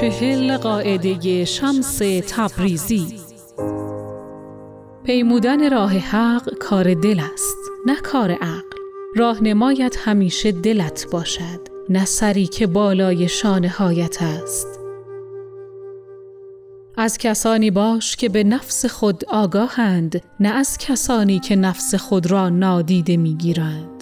چهل قاعده شمس تبریزی. پیمودن راه حق کار دل است نه کار عقل. راهنمایت همیشه دلت باشد نه سری که بالای شانه هایت است. از کسانی باش که به نفس خود آگاهند نه از کسانی که نفس خود را نادیده می‌گیرند.